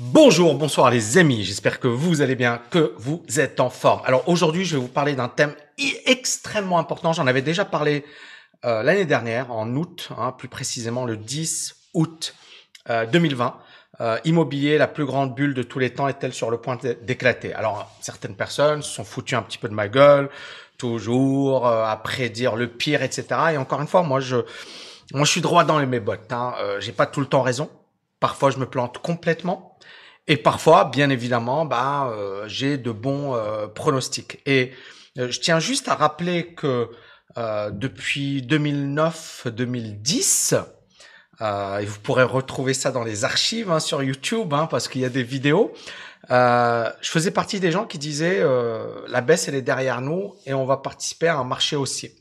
Bonjour, bonsoir les amis, j'espère que vous allez bien, que vous êtes en forme. Alors aujourd'hui, je vais vous parler d'un thème extrêmement important. J'en avais déjà parlé euh, l'année dernière, en août, hein, plus précisément le 10 août 2020. Euh, euh, immobilier, la plus grande bulle de tous les temps est-elle sur le point d'éclater? Alors certaines personnes se sont foutues un petit peu de ma gueule, toujours à prédire le pire, etc. Et encore une fois, moi je, moi je suis droit dans mes bottes. Hein. J'ai pas tout le temps raison. Parfois, je me plante complètement. Et parfois, bien évidemment, bah, euh, j'ai de bons euh, pronostics. Et euh, je tiens juste à rappeler que depuis 2009-2010, et vous pourrez retrouver ça dans les archives hein, sur YouTube, hein, parce qu'il y a des vidéos. je faisais partie des gens qui disaient la baisse elle est derrière nous et on va participer à un marché haussier.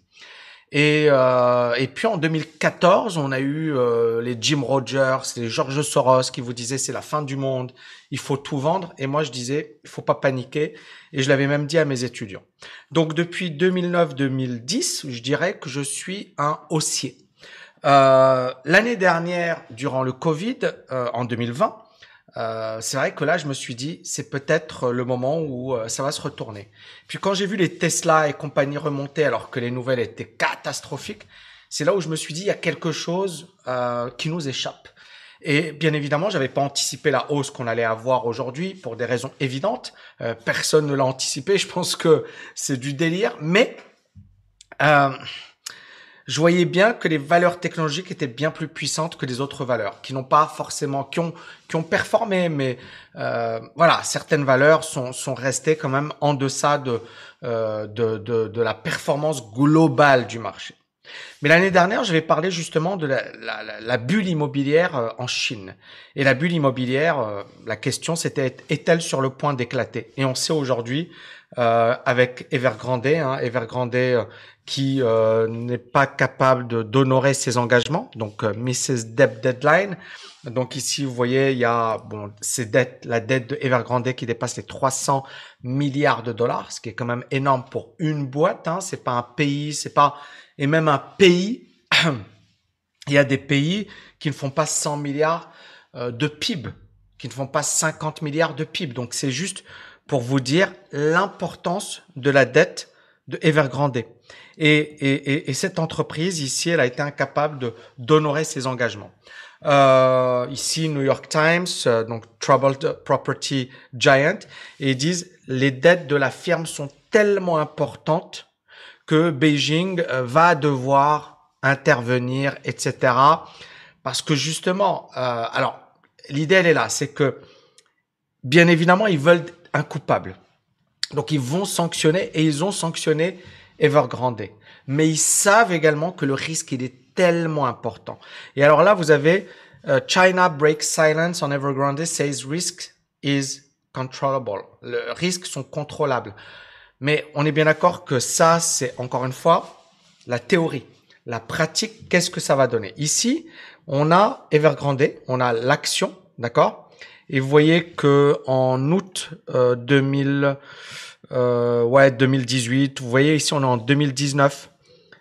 Et, euh, et puis en 2014, on a eu euh, les Jim Rogers, les George Soros qui vous disaient c'est la fin du monde, il faut tout vendre. Et moi je disais il faut pas paniquer. Et je l'avais même dit à mes étudiants. Donc depuis 2009-2010, je dirais que je suis un haussier. Euh, L'année dernière, durant le Covid, euh, en 2020, euh, c'est vrai que là, je me suis dit, c'est peut-être le moment où euh, ça va se retourner. Puis quand j'ai vu les Tesla et compagnie remonter alors que les nouvelles étaient catastrophiques, c'est là où je me suis dit, il y a quelque chose euh, qui nous échappe. Et bien évidemment, j'avais pas anticipé la hausse qu'on allait avoir aujourd'hui pour des raisons évidentes. personne ne l'a anticipé. Je pense que c'est du délire, mais je voyais bien que les valeurs technologiques étaient bien plus puissantes que les autres valeurs, qui n'ont pas forcément, qui ont, qui ont performé, mais euh, voilà, certaines valeurs sont, sont restées quand même en deçà de, euh, de, de, de, la performance globale du marché. Mais l'année dernière, je vais parler justement de la, la, la bulle immobilière euh, en Chine. Et la bulle immobilière, euh, la question c'était est-elle sur le point d'éclater? Et on sait aujourd'hui avec Evergrande, hein, Evergrande euh, qui euh, n'est pas capable d'honorer ses engagements, donc euh, Mrs. Debt Deadline. Donc ici, vous voyez, il y a bon, ces dettes, la dette de Evergrande qui dépasse les 300 milliards de dollars, ce qui est quand même énorme pour une boîte. Hein. C'est pas un pays, c'est pas et même un pays. il y a des pays qui ne font pas 100 milliards euh, de PIB, qui ne font pas 50 milliards de PIB. Donc c'est juste pour vous dire l'importance de la dette de Evergrande. Et, et, et, cette entreprise ici, elle a été incapable de d'honorer ses engagements. Euh, ici, New York Times, euh, donc Troubled Property Giant, et ils disent les dettes de la firme sont tellement importantes que Beijing euh, va devoir intervenir, etc. Parce que justement, euh, alors l'idée elle est là, c'est que bien évidemment ils veulent un coupable. Donc ils vont sanctionner et ils ont sanctionné Evergrande. Mais ils savent également que le risque il est tellement important. Et alors là vous avez euh, China breaks silence on Evergrande says risk is controllable. Le risque sont contrôlables. Mais on est bien d'accord que ça c'est encore une fois la théorie. La pratique, qu'est-ce que ça va donner? Ici, on a Evergrande, on a l'action, d'accord? Et vous voyez que en août euh, 2000, euh, ouais 2018, vous voyez ici on est en 2019,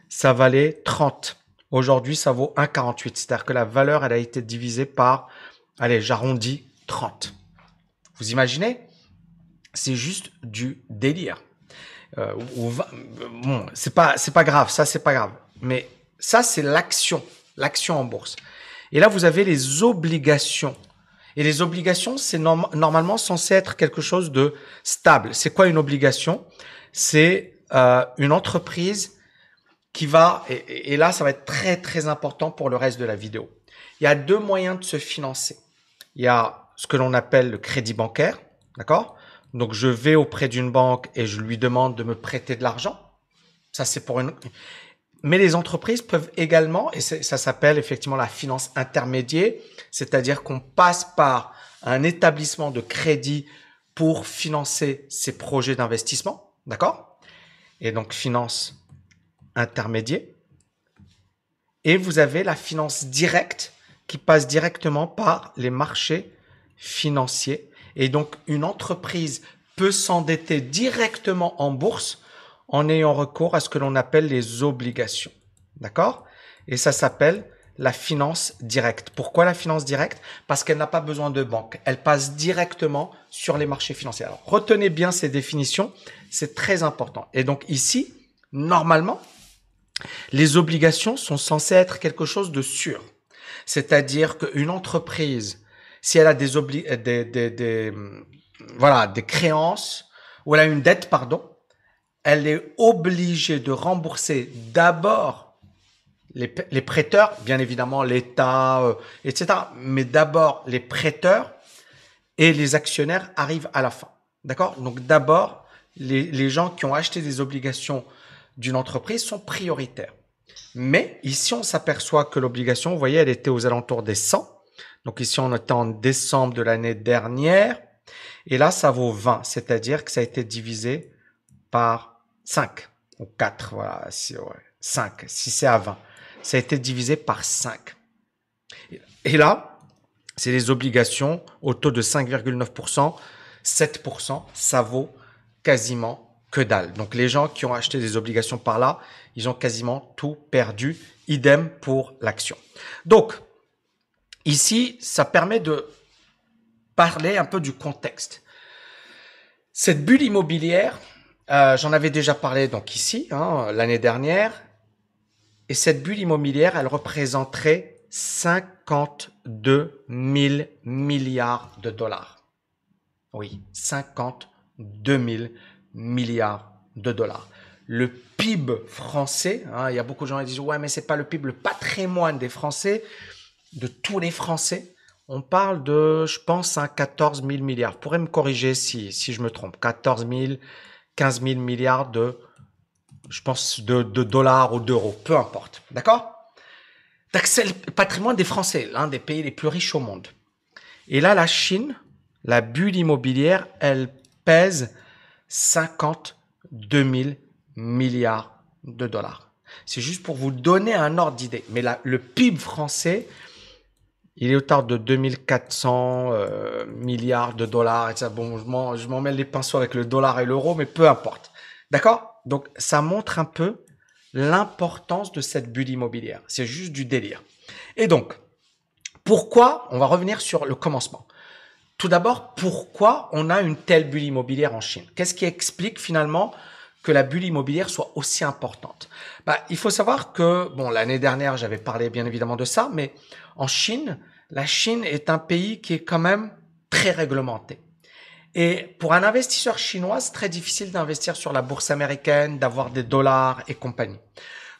ça valait 30. Aujourd'hui, ça vaut 1,48. C'est-à-dire que la valeur, elle a été divisée par, allez, j'arrondis 30. Vous imaginez? C'est juste du délire. Euh, bon, c'est pas, c'est pas grave. Ça, c'est pas grave. Mais ça, c'est l'action, l'action en bourse. Et là, vous avez les obligations et les obligations, c'est normalement censé être quelque chose de stable. C'est quoi une obligation? C'est euh, une entreprise qui va, et, et, là ça va être très très important pour le reste de la vidéo. Il y a deux moyens de se financer. Il y a ce que l'on appelle le crédit bancaire, d'accord? Donc je vais auprès d'une banque et je lui demande de me prêter de l'argent. Ça c'est pour une. Mais les entreprises peuvent également, et ça s'appelle effectivement la finance intermédiaire, c'est-à-dire qu'on passe par un établissement de crédit pour financer ses projets d'investissement, d'accord? Et donc finance intermédiaire. Et vous avez la finance directe qui passe directement par les marchés financiers. Et donc une entreprise peut s'endetter directement en bourse en ayant recours à ce que l'on appelle les obligations. D'accord? Et ça s'appelle la finance directe. Pourquoi la finance directe? Parce qu'elle n'a pas besoin de banque. Elle passe directement sur les marchés financiers. Alors, retenez bien ces définitions, c'est très important. Et donc ici, normalement, les obligations sont censées être quelque chose de sûr. C'est-à-dire qu'une entreprise, si elle a des, des, des, des, voilà, des créances, ou elle a une dette, pardon, elle est obligée de rembourser d'abord les, prêteurs, bien évidemment l'État, euh, etc. Mais d'abord les prêteurs et les actionnaires arrivent à la fin. D'accord? Donc d'abord, les, les gens qui ont acheté des obligations d'une entreprise sont prioritaires. Mais ici, on s'aperçoit que l'obligation, vous voyez, elle était aux alentours des 100. Donc ici, on était en décembre de l'année dernière. Et là, ça vaut 20, c'est-à-dire que ça a été divisé par 5 ou 4, voilà, si, ouais, 5, si c'est à 20 ça a été divisé par 5. Et là, c'est les obligations au taux de 5,9%, 7%, ça vaut quasiment que dalle. Donc les gens qui ont acheté des obligations par là, ils ont quasiment tout perdu. Idem pour l'action. Donc, ici, ça permet de parler un peu du contexte. Cette bulle immobilière, euh, j'en avais déjà parlé donc ici hein, l'année dernière. Et cette bulle immobilière, elle représenterait 52 000 milliards de dollars. Oui, 52 000 milliards de dollars. Le PIB français, hein, il y a beaucoup de gens qui disent ouais mais c'est pas le PIB, le patrimoine des Français, de tous les Français, on parle de, je pense, un 14 000 milliards. Vous pourrez me corriger si, si je me trompe. 14 000, 15 000 milliards de je pense, de, dollars ou d'euros, peu importe. D'accord? C'est le patrimoine des Français, l'un des pays les plus riches au monde. Et là, la Chine, la bulle immobilière, elle pèse 52 000 milliards de dollars. C'est juste pour vous donner un ordre d'idée. Mais le PIB français, il est autour de 2400 euh, milliards de dollars. Et ça, bon, je m'en mêle les pinceaux avec le dollar et l'euro, mais peu importe. D'accord? Donc, ça montre un peu l'importance de cette bulle immobilière. C'est juste du délire. Et donc, pourquoi On va revenir sur le commencement. Tout d'abord, pourquoi on a une telle bulle immobilière en Chine? Qu'est-ce qui explique finalement que la bulle immobilière soit aussi importante bah, Il faut savoir que, bon, l'année dernière, j'avais parlé bien évidemment de ça, mais en Chine, la Chine est un pays qui est quand même très réglementé. Et pour un investisseur chinois, c'est très difficile d'investir sur la bourse américaine, d'avoir des dollars et compagnie.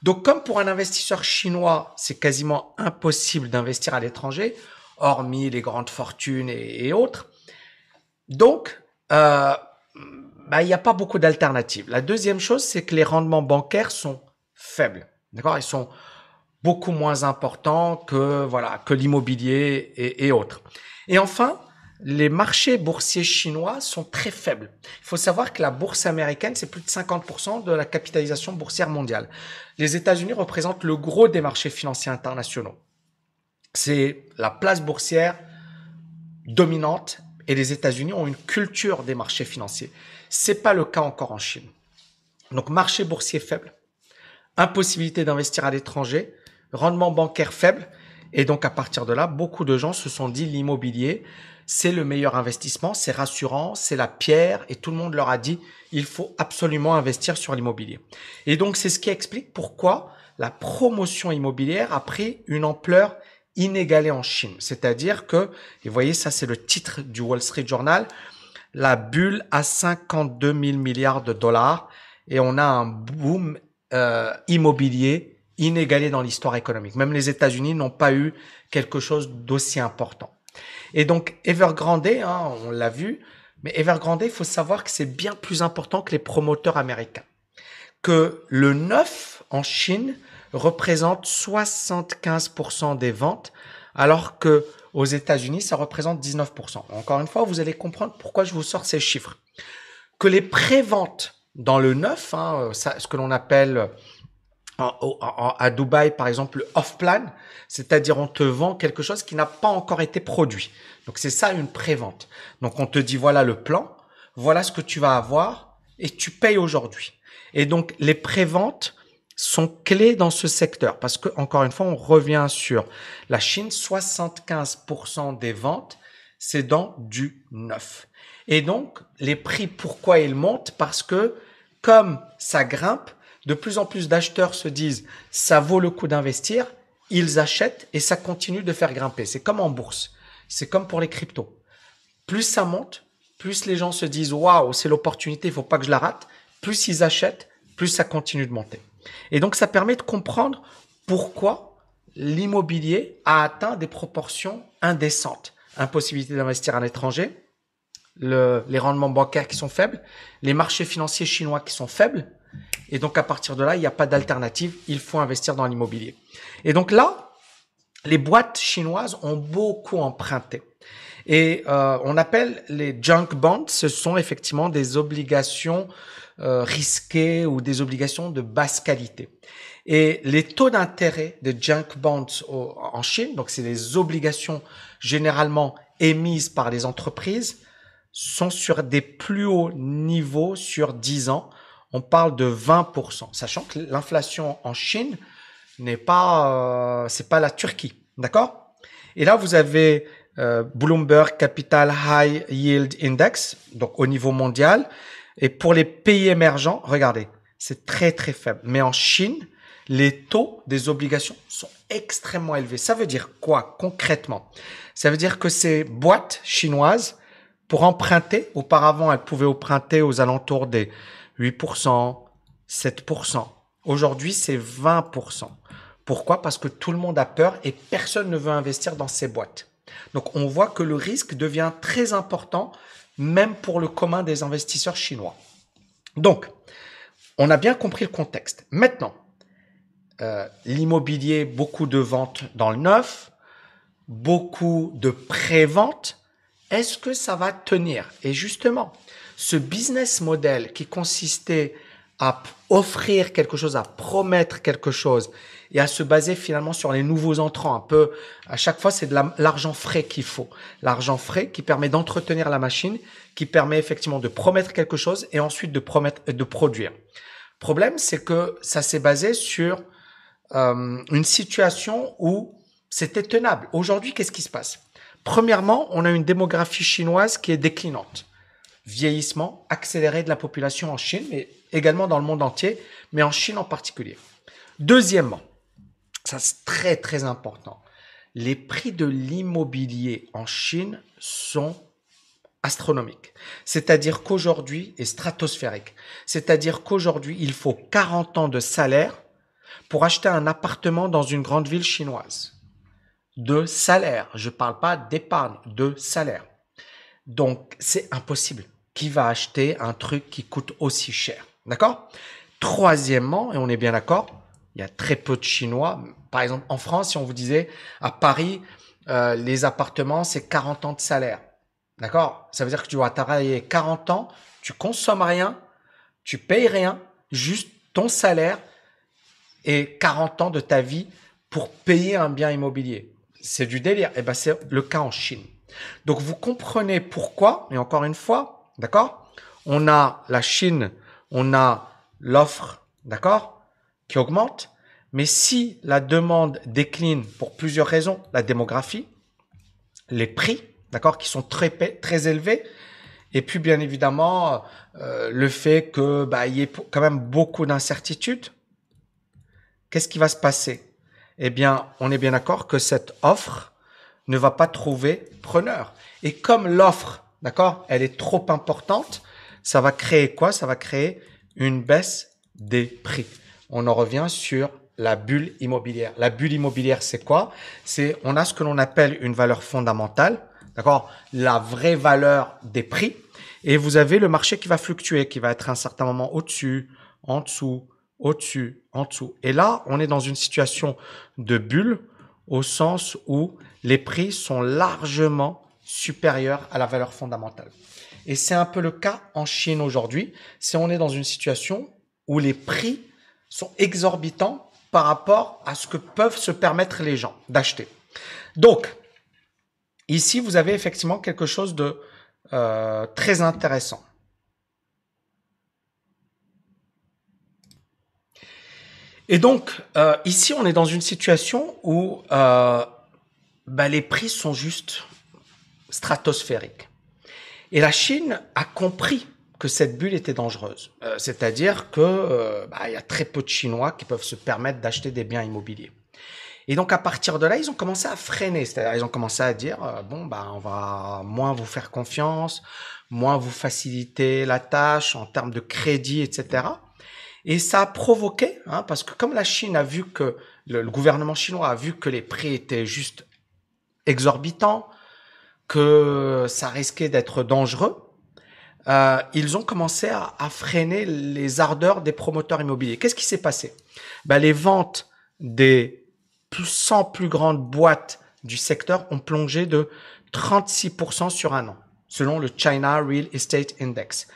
Donc, comme pour un investisseur chinois, c'est quasiment impossible d'investir à l'étranger, hormis les grandes fortunes et, autres. Donc, euh, bah, il n'y a pas beaucoup d'alternatives. La deuxième chose, c'est que les rendements bancaires sont faibles. D'accord? Ils sont beaucoup moins importants que voilà que l'immobilier et, et autres. Et enfin, les marchés boursiers chinois sont très faibles. Il faut savoir que la bourse américaine, c'est plus de 50% de la capitalisation boursière mondiale. Les États-Unis représentent le gros des marchés financiers internationaux. C'est la place boursière dominante et les États-Unis ont une culture des marchés financiers. C'est pas le cas encore en Chine. Donc, marché boursier faible, impossibilité d'investir à l'étranger, rendement bancaire faible. Et donc, à partir de là, beaucoup de gens se sont dit l'immobilier, c'est le meilleur investissement, c'est rassurant, c'est la pierre, et tout le monde leur a dit, il faut absolument investir sur l'immobilier. Et donc, c'est ce qui explique pourquoi la promotion immobilière a pris une ampleur inégalée en Chine. C'est-à-dire que, et vous voyez, ça c'est le titre du Wall Street Journal, la bulle à 52 000 milliards de dollars, et on a un boom euh, immobilier inégalé dans l'histoire économique. Même les États-Unis n'ont pas eu quelque chose d'aussi important. Et donc Evergrande, hein, on l'a vu, mais Evergrande, il faut savoir que c'est bien plus important que les promoteurs américains. Que le neuf en Chine représente 75% des ventes, alors que aux États-Unis, ça représente 19%. Encore une fois, vous allez comprendre pourquoi je vous sors ces chiffres. Que les préventes dans le neuf, hein, ce que l'on appelle à Dubaï, par exemple, le off-plan, c'est-à-dire on te vend quelque chose qui n'a pas encore été produit. Donc c'est ça une prévente. Donc on te dit voilà le plan, voilà ce que tu vas avoir et tu payes aujourd'hui. Et donc les préventes sont clés dans ce secteur parce que encore une fois, on revient sur la Chine, 75% des ventes, c'est dans du neuf. Et donc, les prix, pourquoi ils montent? Parce que comme ça grimpe, de plus en plus d'acheteurs se disent ça vaut le coup d'investir, ils achètent et ça continue de faire grimper. C'est comme en bourse, c'est comme pour les cryptos. Plus ça monte, plus les gens se disent waouh, c'est l'opportunité, il faut pas que je la rate. Plus ils achètent, plus ça continue de monter. Et donc ça permet de comprendre pourquoi l'immobilier a atteint des proportions indécentes. Impossibilité d'investir à l'étranger, les rendements bancaires qui sont faibles, les marchés financiers chinois qui sont faibles. Et donc à partir de là, il n'y a pas d'alternative, il faut investir dans l'immobilier. Et donc là, les boîtes chinoises ont beaucoup emprunté. Et euh, on appelle les junk bonds, ce sont effectivement des obligations euh, ou des obligations de basse qualité. Et les taux d'intérêt des junk bonds en Chine, donc c'est les obligations généralement émises par les entreprises, sont sur des plus hauts niveaux sur 10 ans. On parle de 20%, sachant que l'inflation en Chine n'est pas, euh, c'est pas la Turquie, d'accord? Et là, vous avez euh, Bloomberg Capital High Yield Index, donc au niveau mondial. Et pour les pays émergents, regardez, c'est très très faible. Mais en Chine, les taux des obligations sont extrêmement élevés. Ça veut dire quoi concrètement? Ça veut dire que ces boîtes chinoises, pour emprunter, auparavant elles pouvaient emprunter aux alentours des 8%, 7%. Aujourd'hui, c'est 20%. Pourquoi? Parce que tout le monde a peur et personne ne veut investir dans ces boîtes. Donc on voit que le risque devient très important, même pour le commun des investisseurs chinois. Donc, on a bien compris le contexte. Maintenant, euh, l'immobilier, beaucoup de ventes dans le neuf, beaucoup de pré-ventes. Est-ce que ça va tenir? Et justement, ce business model qui consistait à offrir quelque chose, à promettre quelque chose et à se baser finalement sur les nouveaux entrants. Un peu, à chaque fois, c'est de l'argent frais qu'il faut. L'argent frais qui permet d'entretenir la machine, qui permet effectivement de promettre quelque chose et ensuite de promettre, de produire. Problème, c'est que ça s'est basé sur euh, une situation où c'était tenable. Aujourd'hui, qu'est-ce qui se passe? Premièrement, on a une démographie chinoise qui est déclinante. Vieillissement accéléré de la population en Chine, mais également dans le monde entier, mais en Chine en particulier. Deuxièmement, ça c'est très très important, les prix de l'immobilier en Chine sont astronomiques. C'est-à-dire qu'aujourd'hui, et stratosphérique, c'est-à-dire qu'aujourd'hui, il faut 40 ans de salaire pour acheter un appartement dans une grande ville chinoise. De salaire, je ne parle pas d'épargne, de salaire. Donc, c'est impossible. Qui va acheter un truc qui coûte aussi cher D'accord? Troisièmement, et on est bien d'accord, il y a très peu de Chinois. Par exemple, en France, si on vous disait à Paris, euh, les appartements, c'est 40 ans de salaire. D'accord? Ça veut dire que tu vas travailler 40 ans, tu consommes rien, tu payes rien, juste ton salaire et 40 ans de ta vie pour payer un bien immobilier. C'est du délire. Et eh ben, c'est le cas en Chine. Donc, vous comprenez pourquoi, et encore une fois, d'accord? On a la Chine on a l'offre, d'accord, qui augmente. Mais si la demande décline pour plusieurs raisons, la démographie, les prix, d'accord, qui sont très très élevés, et puis bien évidemment euh, le fait que bah, y ait quand même beaucoup d'incertitudes, qu'est-ce qui va se passer? Eh bien, on est bien d'accord que cette offre ne va pas trouver preneur. Et comme l'offre, d'accord, elle est trop importante, ça va créer quoi? Ça va créer une baisse des prix. On en revient sur la bulle immobilière. La bulle immobilière, c'est quoi? C'est on a ce que l'on appelle une valeur fondamentale, d'accord? La vraie valeur des prix. Et vous avez le marché qui va fluctuer, qui va être à un certain moment au-dessus, en dessous, au-dessus, en dessous. Et là, on est dans une situation de bulle au sens où les prix sont largement supérieurs à la valeur fondamentale. Et c'est un peu le cas en Chine aujourd'hui. Si on est dans une situation où les prix sont exorbitants par rapport à ce que peuvent se permettre les gens d'acheter. Donc, ici, vous avez effectivement quelque chose de euh, très intéressant. Et donc, euh, ici, on est dans une situation où euh, bah, les prix sont juste stratosphériques. Et la Chine a compris que cette bulle était dangereuse. Euh, c'est-à-dire que euh, bah, y a très peu de Chinois qui peuvent se permettre d'acheter des biens immobiliers. Et donc à partir de là, ils ont commencé à freiner, c'est-à-dire ils ont commencé à dire euh, bon bah on va moins vous faire confiance, moins vous faciliter la tâche en termes de crédit, etc. Et ça a provoqué, hein, parce que comme la Chine a vu que le, le, gouvernement chinois a vu que les prix étaient juste exorbitants, que ça risquait d'être dangereux, euh, ils ont commencé à, à, freiner les ardeurs des promoteurs immobiliers. Qu'est-ce qui s'est passé? Ben, Les ventes des 100 plus grandes boîtes du secteur ont plongé de 36% sur un an, selon le China Real Estate Index.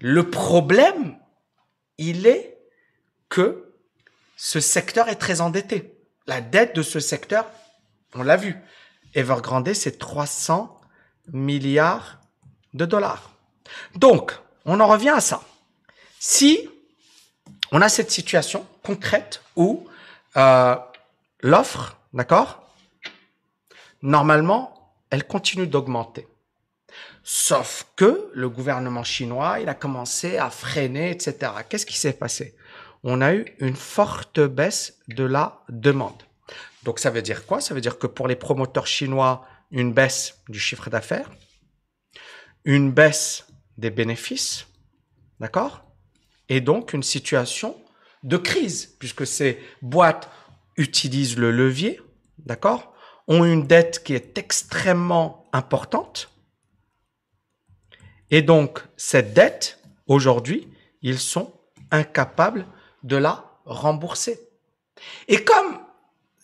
Le problème, il est que ce secteur est très endetté. La dette de ce secteur, on l'a vu, Evergrande, c'est 300 milliards de dollars. Donc, on en revient à ça. Si on a cette situation concrète où euh, l'offre, d'accord, normalement, elle continue d'augmenter. Sauf que le gouvernement chinois, il a commencé à freiner, etc. Qu'est-ce qui s'est passé? On a eu une forte baisse de la demande. Donc ça veut dire quoi? Ça veut dire que pour les promoteurs chinois, une baisse du chiffre d'affaires, une baisse des bénéfices, d'accord? Et donc une situation de crise, puisque ces boîtes utilisent le levier, d'accord? Ont une dette qui est extrêmement importante. Et donc cette dette, aujourd'hui, ils sont incapables de la rembourser. Et comme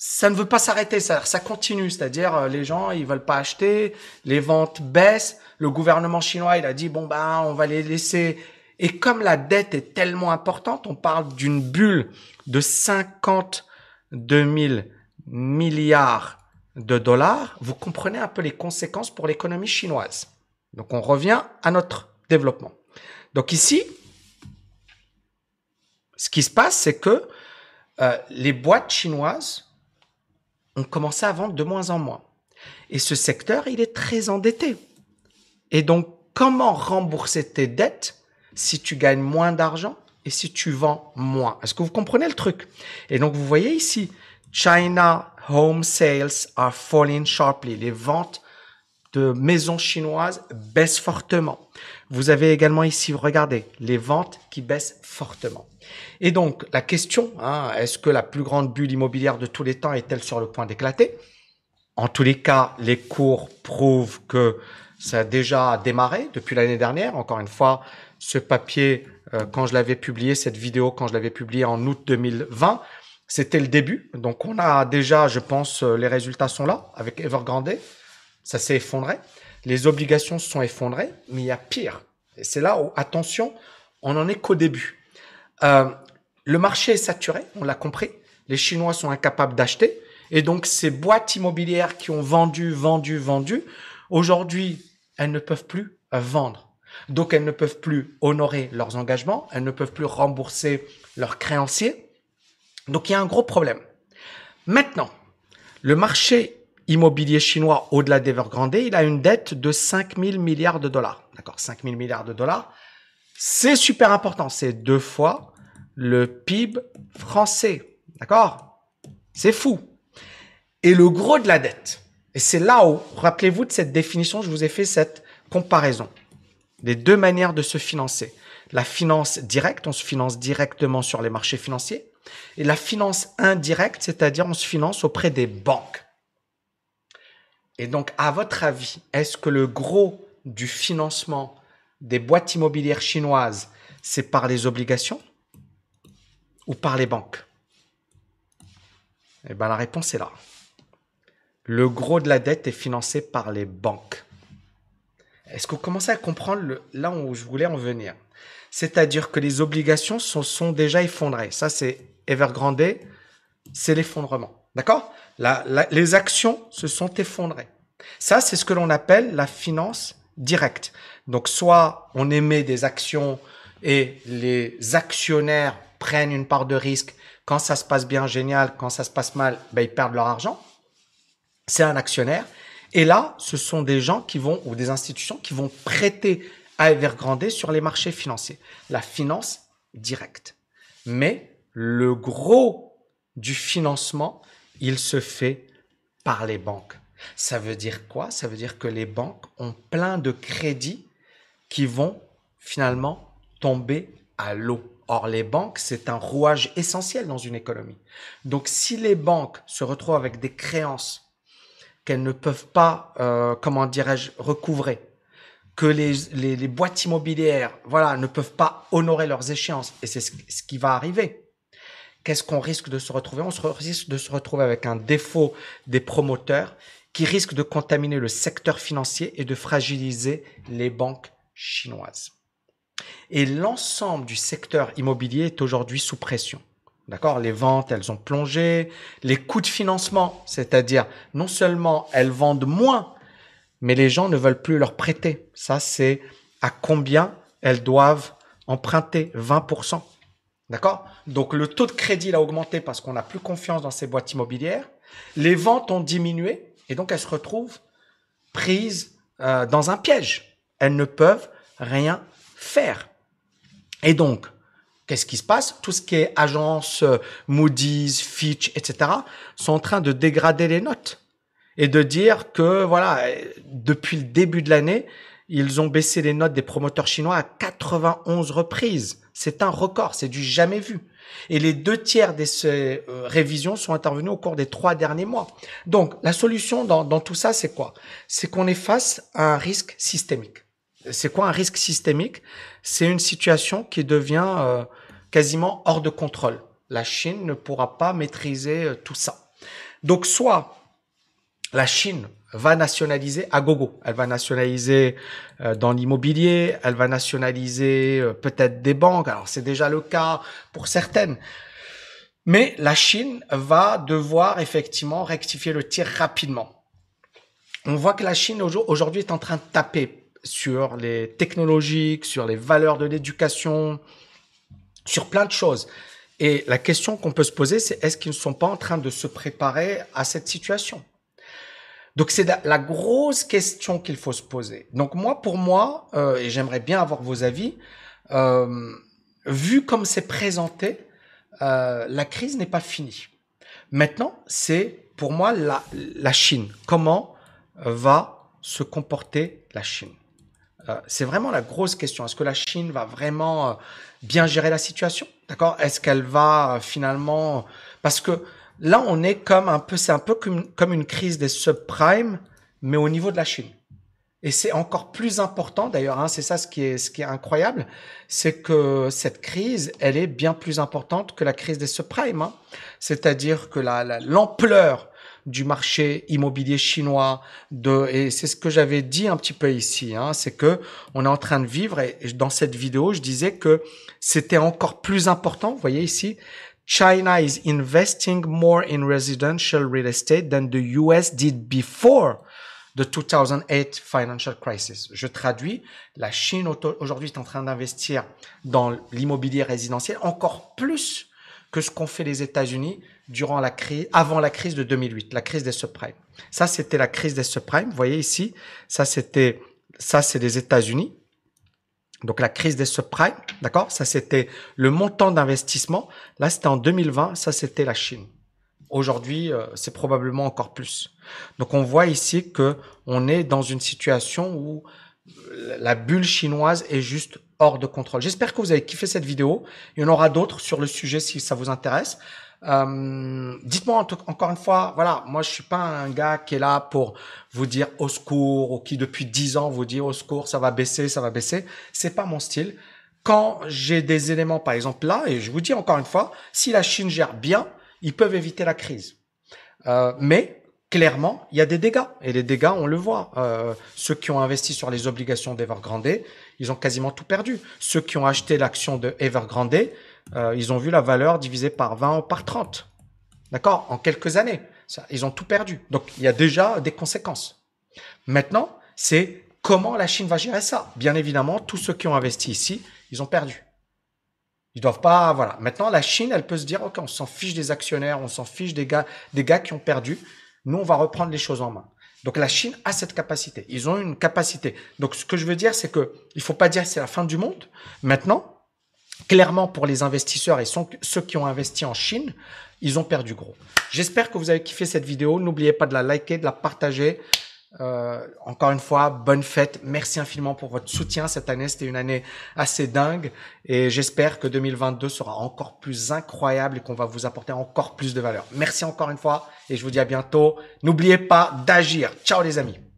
ça ne veut pas s'arrêter, ça, continue, c'est-à-dire euh, les gens ils veulent pas acheter, les ventes baissent, le gouvernement chinois il a dit bon bah on va les laisser et comme la dette est tellement importante, on parle d'une bulle de 52 000 milliards de dollars, vous comprenez un peu les conséquences pour l'économie chinoise. Donc on revient à notre développement. Donc ici, ce qui se passe, c'est que euh, les boîtes chinoises ont commencé à vendre de moins en moins. Et ce secteur, il est très endetté. Et donc, comment rembourser tes dettes si tu gagnes moins d'argent et si tu vends moins? Est-ce que vous comprenez le truc? Et donc, vous voyez ici, China home sales are falling sharply. Les ventes de maisons chinoises baissent fortement. Vous avez également ici, regardez, les ventes qui baissent fortement. Et donc, la question, hein, est-ce que la plus grande bulle immobilière de tous les temps est-elle sur le point d'éclater? En tous les cas, les cours prouvent que ça a déjà démarré depuis l'année dernière. Encore une fois, ce papier, euh, quand je l'avais publié, cette vidéo, quand je l'avais publié en août 2020, c'était le début. Donc, on a déjà, je pense, euh, les résultats sont là avec Evergrande. Ça s'est effondré. Les obligations se sont effondrées, mais il y a pire. Et c'est là où, attention, on n'en est qu'au début. Euh, le marché est saturé, on l'a compris. Les Chinois sont incapables d'acheter. Et donc, ces boîtes immobilières qui ont vendu, vendu, vendu, aujourd'hui, elles ne peuvent plus vendre. Donc, elles ne peuvent plus honorer leurs engagements, elles ne peuvent plus rembourser leurs créanciers. Donc, il y a un gros problème. Maintenant, le marché immobilier chinois au-delà d'Evergrande, il a une dette de 5 000 milliards de dollars. D'accord 5 000 milliards de dollars. C'est super important. C'est deux fois le PIB français. D'accord? C'est fou. Et le gros de la dette, et c'est là où, rappelez-vous de cette définition, je vous ai fait cette comparaison. Les deux manières de se financer. La finance directe, on se finance directement sur les marchés financiers. Et la finance indirecte, c'est-à-dire on se finance auprès des banques. Et donc, à votre avis, est-ce que le gros du financement des boîtes immobilières chinoises, c'est par les obligations ou par les banques? Eh bien, la réponse est là. Le gros de la dette est financé par les banques. Est-ce que vous commencez à comprendre là où je voulais en venir? C'est-à-dire que les obligations sont déjà effondrées. Ça, c'est Evergrande, c'est l'effondrement. D'accord? Les actions se sont effondrées. Ça, c'est ce que l'on appelle la finance directe. Donc, soit on émet des actions et les actionnaires prennent une part de risque Quand ça se passe bien, génial. Quand ça se passe mal, ben, ils perdent leur argent. C'est un actionnaire. Et là, ce sont des gens qui vont, ou des institutions qui vont prêter à Evergrande sur les marchés financiers. La finance directe. Mais le gros du financement, il se fait par les banques. Ça veut dire quoi? Ça veut dire que les banques ont plein de crédits qui vont finalement tomber à l'eau. Or, les banques, c'est un rouage essentiel dans une économie. Donc, si les banques se retrouvent avec des créances qu'elles ne peuvent pas, euh, comment dirais-je, recouvrer, que les, boîtes immobilières, voilà, ne peuvent pas honorer leurs échéances, et c'est ce, ce qui va arriver. Qu'est-ce qu'on risque de se retrouver? On se risque de se retrouver avec un défaut des promoteurs qui risque de contaminer le secteur financier et de fragiliser les banques chinoises. Et l'ensemble du secteur immobilier est aujourd'hui sous pression. D'accord? Les ventes, elles ont plongé. Les coûts de financement, c'est-à-dire non seulement elles vendent moins, mais les gens ne veulent plus leur prêter. Ça, c'est à combien elles doivent emprunter? 20%. D'accord? Donc le taux de crédit a augmenté parce qu'on n'a plus confiance dans ces boîtes immobilières. Les ventes ont diminué et donc elles se retrouvent prises euh, dans un piège. Elles ne peuvent rien faire. Et donc, qu'est-ce qui se passe? Tout ce qui est agence euh, Moody's, Fitch, etc., sont en train de dégrader les notes et de dire que voilà, depuis le début de l'année, ils ont baissé les notes des promoteurs chinois à 91 reprises. C'est un record, c'est du jamais vu. Et les deux tiers de ces euh, révisions sont intervenues au cours des trois derniers mois. Donc, la solution dans, tout ça, c'est quoi? C'est qu'on est face à un risque systémique. C'est quoi un risque systémique? C'est une situation qui devient euh, quasiment hors de contrôle. La Chine ne pourra pas maîtriser euh, tout ça. Donc, soit la Chine va nationaliser à gogo. Elle va nationaliser euh, dans l'immobilier, elle va nationaliser euh, peut-être des banques. Alors c'est déjà le cas pour certaines. Mais la Chine va devoir effectivement rectifier le tir rapidement. On voit que la Chine aujourd'hui est en train de taper sur les technologiques, sur les valeurs de l'éducation, sur plein de choses. Et la question qu'on peut se poser, c'est est-ce qu'ils ne sont pas en train de se préparer à cette situation? Donc c'est la, grosse question qu'il faut se poser. Donc moi, pour moi, euh, et j'aimerais bien avoir vos avis, euh, vu comme c'est présenté, euh, la crise n'est pas finie. Maintenant, c'est pour moi la, la Chine. Comment va se comporter la Chine? C'est vraiment la grosse question. Est-ce que la Chine va vraiment bien gérer la situation? D'accord? Est-ce qu'elle va finalement... Parce que Là, on est comme un peu, c'est un peu comme, une crise des subprimes, mais au niveau de la Chine. Et c'est encore plus important, d'ailleurs, hein, c'est ça ce qui est, ce qui est incroyable, c'est que cette crise, elle est bien plus importante que la crise des subprimes. Hein. C'est-à-dire que l'ampleur du marché immobilier chinois, de, et c'est ce que j'avais dit un petit peu ici, hein, c'est que on est en train de vivre, et dans cette vidéo, je disais que c'était encore plus important, vous voyez ici, China is investing more in residential real estate than the US did before the 2008 financial crisis. Je traduis, la Chine aujourd'hui est en train d'investir dans l'immobilier résidentiel encore plus que ce qu'ont fait les États-Unis durant la crise, avant la crise de 2008, la crise des subprimes. Ça, c'était la crise des subprimes. Vous voyez ici, ça c'était, ça c'est les États-Unis. Donc la crise des subprimes, d'accord? Ça c'était le montant d'investissement. Là c'était en 2020, ça c'était la Chine. Aujourd'hui, euh, c'est probablement encore plus. Donc on voit ici que on est dans une situation où la bulle chinoise est juste hors de contrôle. J'espère que vous avez kiffé cette vidéo. Il y en aura d'autres sur le sujet si ça vous intéresse. Euh, dites-moi encore une fois, voilà, moi je suis pas un gars qui est là pour vous dire au secours ou qui depuis dix ans vous dit au secours, ça va baisser, ça va baisser. C'est pas mon style. Quand j'ai des éléments, par exemple là, et je vous dis encore une fois, si la Chine gère bien, ils peuvent éviter la crise. Euh, mais clairement, il y a des dégâts. Et les dégâts, on le voit. Euh, ceux qui ont investi sur les obligations d'Evergrande, ils ont quasiment tout perdu. Ceux qui ont acheté l'action de Evergrande, euh, ils ont vu la valeur divisée par 20 ou par 30. D'accord? En quelques années. Ça, ils ont tout perdu. Donc, il y a déjà des conséquences. Maintenant, c'est comment la Chine va gérer ça? Bien évidemment, tous ceux qui ont investi ici, ils ont perdu. Ils doivent pas, voilà. Maintenant, la Chine, elle peut se dire, OK, on s'en fiche des actionnaires, on s'en fiche des gars, des gars qui ont perdu. Nous, on va reprendre les choses en main. Donc, la Chine a cette capacité. Ils ont une capacité. Donc, ce que je veux dire, c'est que il faut pas dire c'est la fin du monde. Maintenant, clairement, pour les investisseurs et ceux qui ont investi en Chine, ils ont perdu gros. J'espère que vous avez kiffé cette vidéo. N'oubliez pas de la liker, de la partager. Euh, encore une fois, bonne fête. Merci infiniment pour votre soutien cette année. C'était une année assez dingue et j'espère que 2022 sera encore plus incroyable et qu'on va vous apporter encore plus de valeur. Merci encore une fois et je vous dis à bientôt. N'oubliez pas d'agir. Ciao les amis.